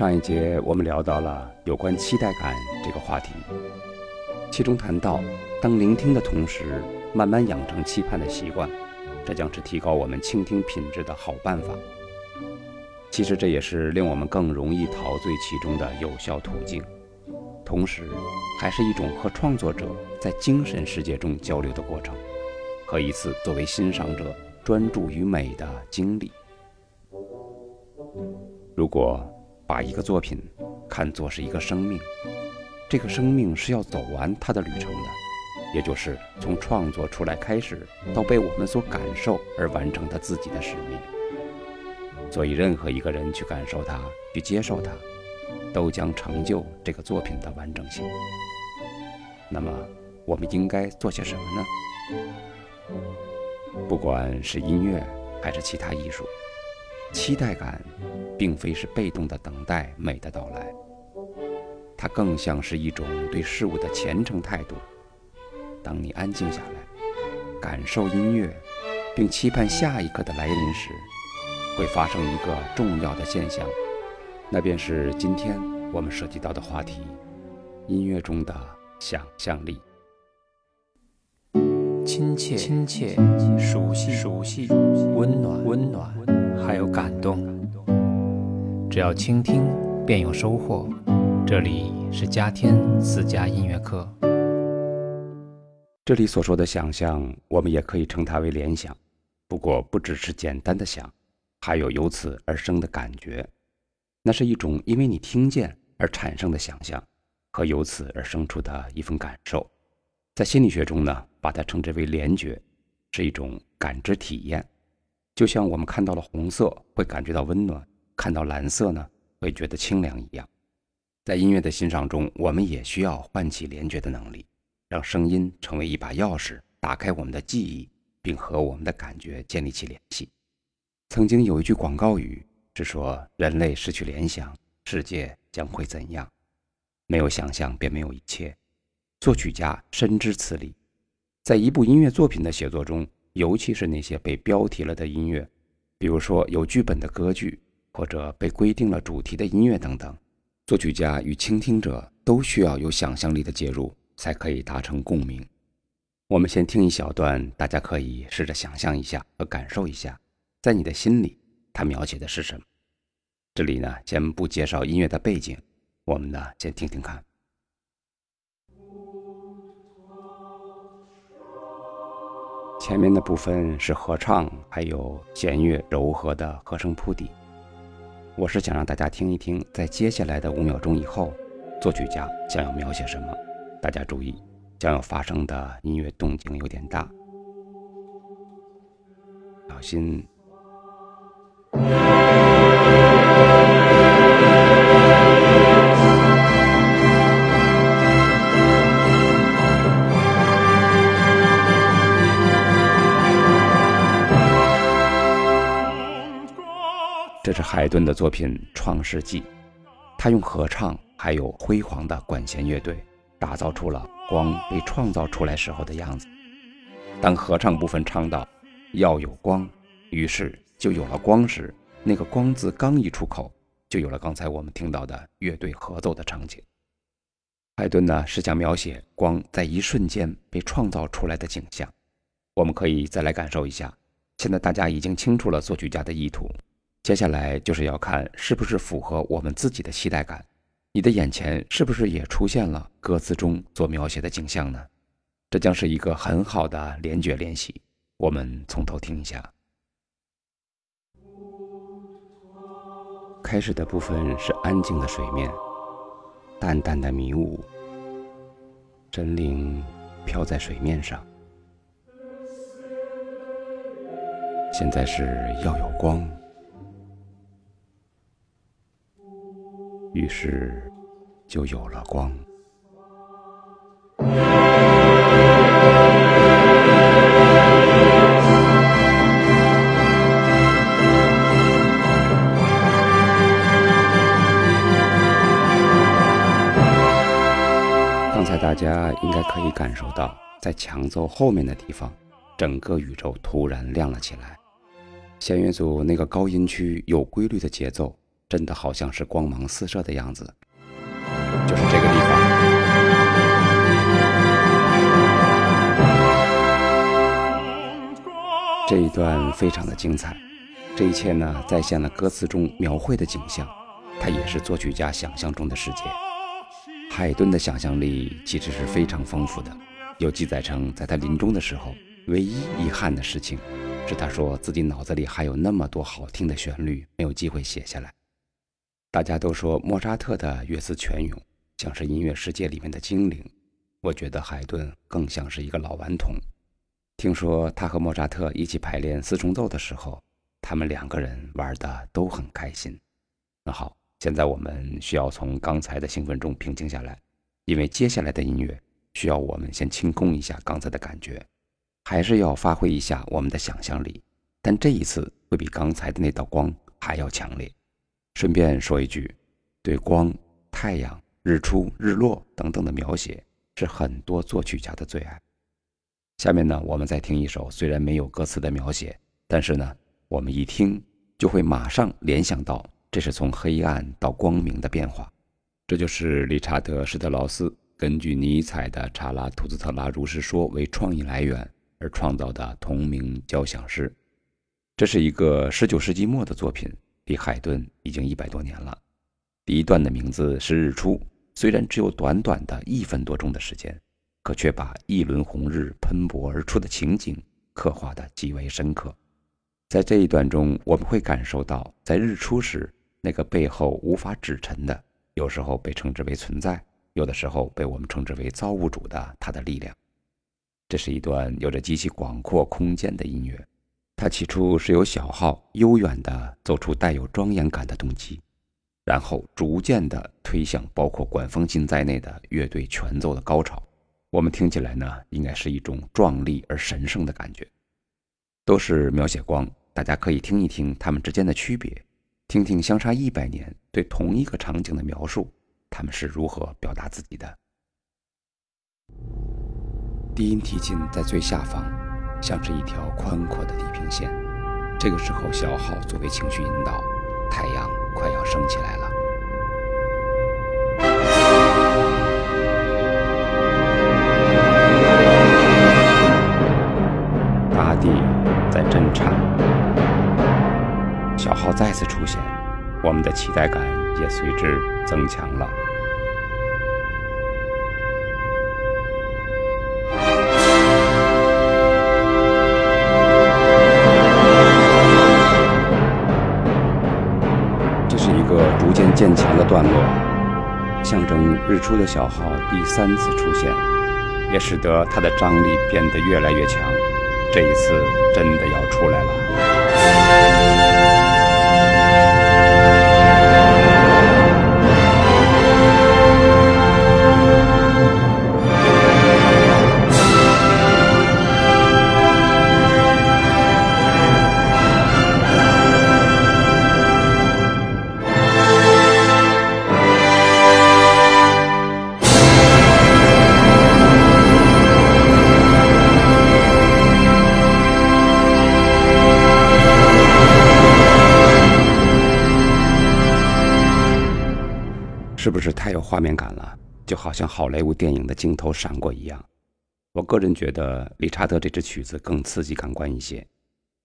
上一节我们聊到了有关期待感这个话题，其中谈到，当聆听的同时，慢慢养成期盼的习惯，这将是提高我们倾听品质的好办法。其实这也是令我们更容易陶醉其中的有效途径，同时，还是一种和创作者在精神世界中交流的过程，和一次作为欣赏者专注于美的经历。如果把一个作品看作是一个生命，这个生命是要走完它的旅程的，也就是从创作出来开始，到被我们所感受而完成他自己的使命。所以，任何一个人去感受它，去接受它，都将成就这个作品的完整性。那么，我们应该做些什么呢？不管是音乐还是其他艺术。期待感，并非是被动的等待美的到来，它更像是一种对事物的虔诚态度。当你安静下来，感受音乐，并期盼下一刻的来临时，会发生一个重要的现象，那便是今天我们涉及到的话题——音乐中的想象力。亲切，亲切，熟悉，熟悉，温暖，温暖，还有感动。只要倾听，便有收获。这里是嘉天私家音乐课。这里所说的想象，我们也可以称它为联想。不过，不只是简单的想，还有由此而生的感觉。那是一种因为你听见而产生的想象，和由此而生出的一份感受。在心理学中呢？把它称之为联觉，是一种感知体验，就像我们看到了红色会感觉到温暖，看到蓝色呢会觉得清凉一样。在音乐的欣赏中，我们也需要唤起联觉的能力，让声音成为一把钥匙，打开我们的记忆，并和我们的感觉建立起联系。曾经有一句广告语是说：“人类失去联想，世界将会怎样？没有想象，便没有一切。”作曲家深知此理。在一部音乐作品的写作中，尤其是那些被标题了的音乐，比如说有剧本的歌剧，或者被规定了主题的音乐等等，作曲家与倾听者都需要有想象力的介入，才可以达成共鸣。我们先听一小段，大家可以试着想象一下和感受一下，在你的心里，它描写的是什么？这里呢，先不介绍音乐的背景，我们呢，先听听看。前面的部分是合唱，还有弦乐柔和的和声铺底。我是想让大家听一听，在接下来的五秒钟以后，作曲家将要描写什么。大家注意，将要发生的音乐动静有点大，小心。这是海顿的作品《创世纪》，他用合唱还有辉煌的管弦乐队，打造出了光被创造出来时候的样子。当合唱部分唱到“要有光”，于是就有了光时，那个“光”字刚一出口，就有了刚才我们听到的乐队合奏的场景。海顿呢是想描写光在一瞬间被创造出来的景象。我们可以再来感受一下。现在大家已经清楚了作曲家的意图。接下来就是要看是不是符合我们自己的期待感，你的眼前是不是也出现了歌词中所描写的景象呢？这将是一个很好的联觉练习。我们从头听一下。开始的部分是安静的水面，淡淡的迷雾，真灵飘在水面上。现在是要有光。于是，就有了光。刚才大家应该可以感受到，在强奏后面的地方，整个宇宙突然亮了起来。弦乐组那个高音区有规律的节奏。真的好像是光芒四射的样子，就是这个地方。这一段非常的精彩，这一切呢，再现了歌词中描绘的景象，它也是作曲家想象中的世界。海顿的想象力其实是非常丰富的，有记载称，在他临终的时候，唯一遗憾的事情是，他说自己脑子里还有那么多好听的旋律没有机会写下来。大家都说莫扎特的乐思泉涌，像是音乐世界里面的精灵，我觉得海顿更像是一个老顽童。听说他和莫扎特一起排练四重奏的时候，他们两个人玩的都很开心。那好，现在我们需要从刚才的兴奋中平静下来，因为接下来的音乐需要我们先清空一下刚才的感觉，还是要发挥一下我们的想象力。但这一次会比刚才的那道光还要强烈。顺便说一句，对光、太阳、日出、日落等等的描写是很多作曲家的最爱。下面呢，我们再听一首虽然没有歌词的描写，但是呢，我们一听就会马上联想到这是从黑暗到光明的变化。这就是理查德·施特劳斯根据尼采的《查拉图斯特拉如是说》为创意来源而创造的同名交响诗。这是一个19世纪末的作品，离海顿已经一百多年了。第一段的名字是日出，虽然只有短短的一分多钟的时间。可却把一轮红日喷薄而出的情景刻画得极为深刻。在这一段中，我们会感受到，在日出时那个背后无法指陈的，有时候被称之为存在，有的时候被我们称之为造物主的它的力量。这是一段有着极其广阔空间的音乐。它起初是由小号悠远地奏出带有庄严感的动机，然后逐渐地推向包括管风琴在内的乐队全奏的高潮。我们听起来呢，应该是一种壮丽而神圣的感觉，都是描写光，大家可以听一听它们之间的区别，听听相差一百年对同一个场景的描述，他们是如何表达自己的。低音提琴在最下方，像是一条宽阔的地平线，这个时候小号作为情绪引导，太阳快要升起来了。大地在震颤，小号再次出现，我们的期待感也随之增强了。渐强的段落，象征日出的小号第三次出现，也使得它的张力变得越来越强。这一次真的要出来了。是不是太有画面感了？就好像好莱坞电影的镜头闪过一样。我个人觉得理查德这支曲子更刺激感官一些，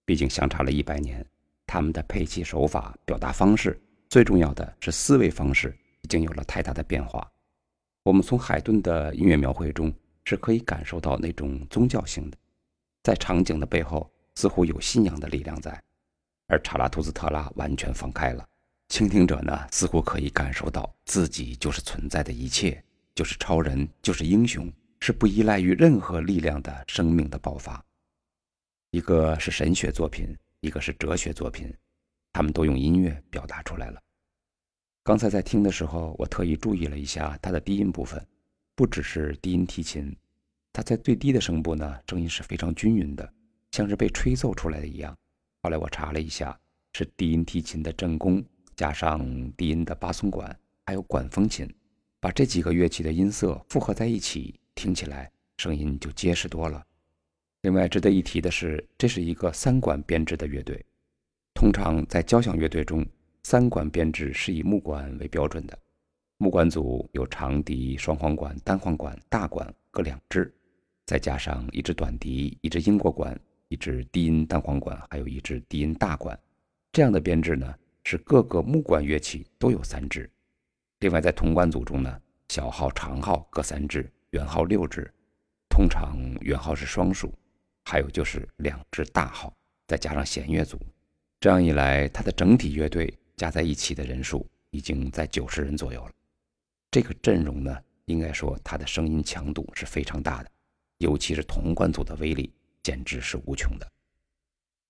毕竟相差了一百年，他们的配器手法、表达方式，最重要的是思维方式已经有了太大的变化。我们从海顿的音乐描绘中是可以感受到那种宗教性的，在场景的背后似乎有信仰的力量在，而查拉图斯特拉完全放开了。倾听者呢，似乎可以感受到自己就是存在的一切，就是超人，就是英雄，是不依赖于任何力量的生命的爆发。一个是神学作品，一个是哲学作品，他们都用音乐表达出来了。刚才在听的时候，我特意注意了一下它的低音部分，不只是低音提琴，它在最低的声部呢，声音是非常均匀的，像是被吹奏出来的一样。后来我查了一下，是低音提琴的正宫。加上低音的巴松管，还有管风琴，把这几个乐器的音色复合在一起，听起来声音就结实多了。另外值得一提的是，这是一个三管编制的乐队。通常在交响乐队中，三管编制是以木管为标准的。木管组有长笛、双簧管、单簧管、大管各两支，再加上一支短笛、一支英国管、一支低音单簧管，还有一支低音大管。这样的编制呢，是各个木管乐器都有三支。另外，在铜管组中呢，小号、长号各三支，圆号六支，通常圆号是双数。还有就是两支大号，再加上弦乐组，这样一来，它的整体乐队加在一起的人数已经在九十人左右了。这个阵容呢，应该说它的声音强度是非常大的，尤其是铜管组的威力简直是无穷的。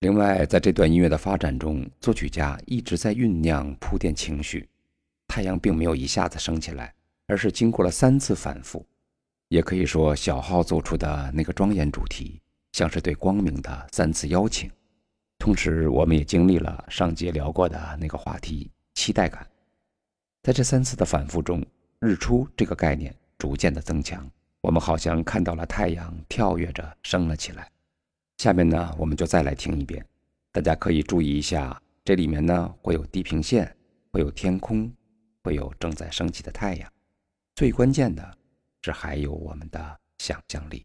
另外，在这段音乐的发展中，作曲家一直在酝酿铺垫情绪。太阳并没有一下子升起来，而是经过了三次反复。也可以说，小号奏出的那个庄严主题，像是对光明的三次邀请。同时，我们也经历了上节聊过的那个话题——期待感。在这三次的反复中，日出这个概念逐渐的增强，我们好像看到了太阳跳跃着升了起来。下面呢，我们就再来听一遍，大家可以注意一下，这里面呢会有地平线，会有天空，会有正在升起的太阳，最关键的是还有我们的想象力。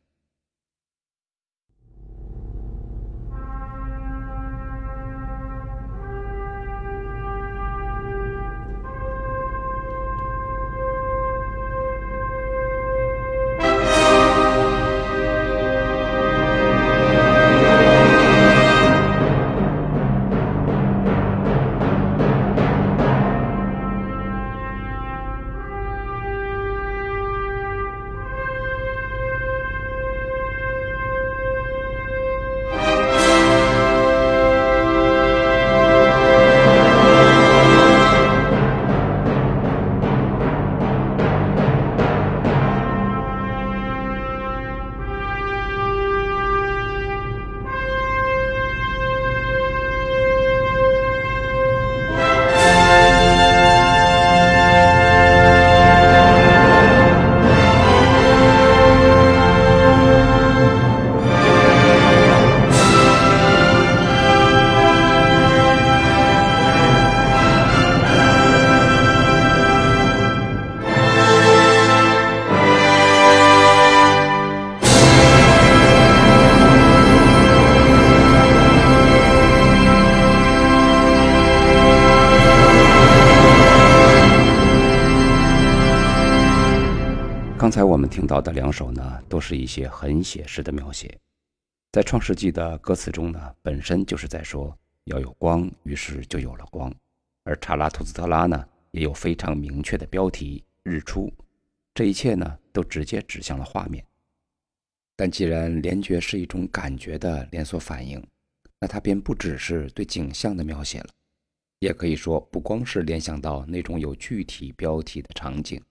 刚才我们听到的两首呢，都是一些很写实的描写。在《创世纪》的歌词中呢，本身就是在说要有光，于是就有了光。而《查拉图斯特拉》呢，也有非常明确的标题“日出”。这一切呢，都直接指向了画面。但既然联觉是一种感觉的连锁反应，那它便不只是对景象的描写了，也可以说不光是联想到那种有具体标题的场景。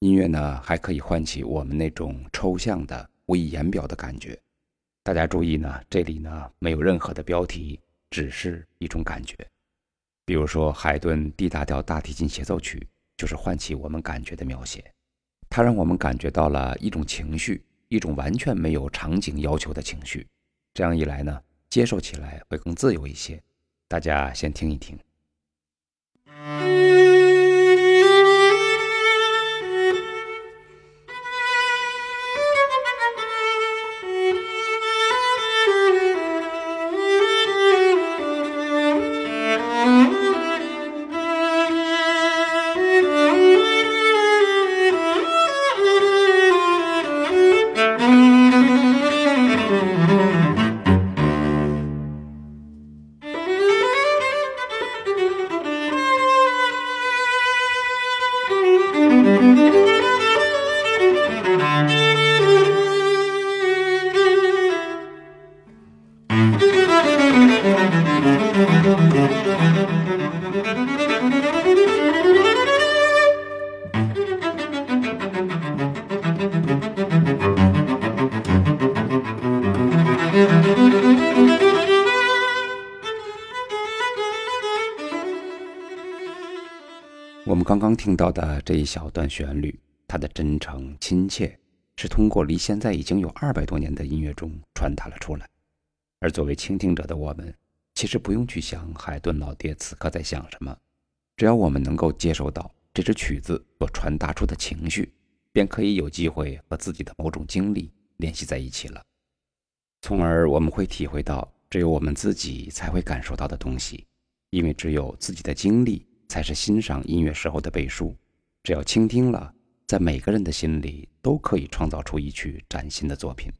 音乐呢，还可以唤起我们那种抽象的、无以言表的感觉。大家注意呢，这里呢没有任何的标题，只是一种感觉。比如说，海顿 D 大调大提琴协奏曲就是唤起我们感觉的描写，它让我们感觉到了一种情绪，一种完全没有场景要求的情绪。这样一来呢，接受起来会更自由一些。大家先听一听。到的这一小段旋律，它的真诚亲切，是通过离现在已经有二百多年的音乐中传达了出来。而作为倾听者的我们，其实不用去想海顿老爹此刻在想什么，只要我们能够接受到这支曲子所传达出的情绪，便可以有机会和自己的某种经历联系在一起了，从而我们会体会到只有我们自己才会感受到的东西，因为只有自己的经历才是欣赏音乐时候的背书。只要倾听了，在每个人的心里都可以创造出一曲崭新的作品。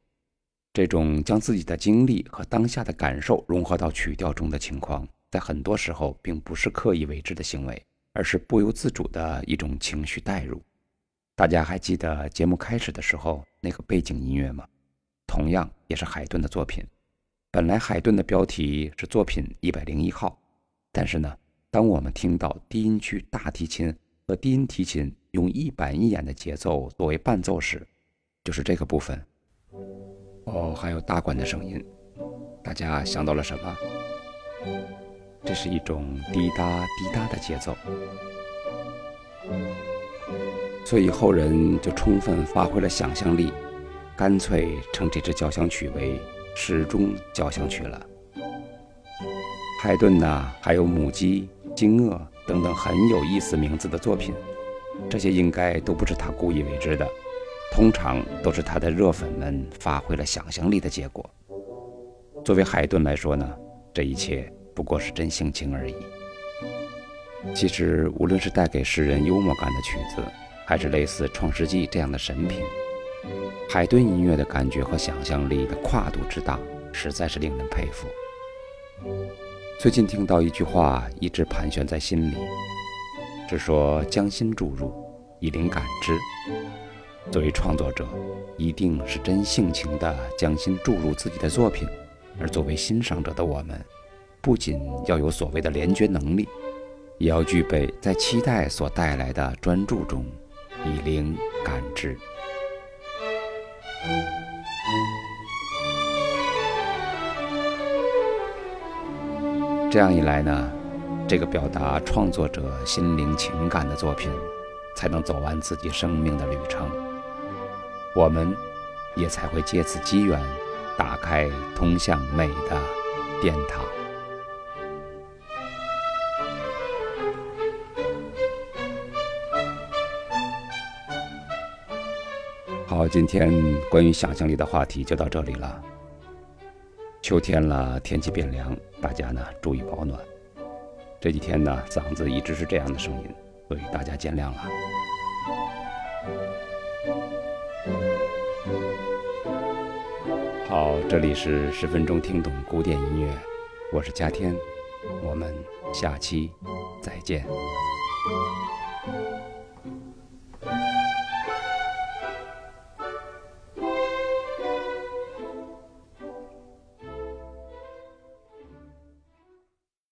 这种将自己的经历和当下的感受融合到曲调中的情况，在很多时候并不是刻意为之的行为，而是不由自主的一种情绪代入。大家还记得节目开始的时候那个背景音乐吗？同样也是海顿的作品。本来海顿的标题是作品一百零一号，但是呢，当我们听到低音区大提琴和低音提琴用一板一眼的节奏作为伴奏时，就是这个部分。哦，还有大管的声音，大家想到了什么？这是一种滴答滴答的节奏，所以后人就充分发挥了想象力，干脆称这支交响曲为时钟交响曲了。海顿呢，还有母鸡、惊愕等等很有意思名字的作品，这些应该都不是他故意为之的。通常都是他的热粉们发挥了想象力的结果。作为海顿来说呢，这一切不过是真性情而已。其实，无论是带给世人幽默感的曲子，还是类似《创世纪》这样的神品，海顿音乐的感觉和想象力的跨度之大，实在是令人佩服。最近听到一句话，一直盘旋在心里，是说将心注入，以灵感之。作为创作者，一定是真性情地将心注入自己的作品；而作为欣赏者的我们，不仅要有所谓的联觉能力，也要具备在期待所带来的专注中以灵感之。这样一来呢，这个表达创作者心灵情感的作品，才能走完自己生命的旅程。我们，也才会借此机缘，打开通向美的殿堂。好，今天关于想象力的话题就到这里了。秋天了，天气变凉，大家呢注意保暖。这几天呢，嗓子一直是这样的声音，所以大家见谅了。好，这里是十分钟听懂古典音乐，我是嘉天，我们下期再见。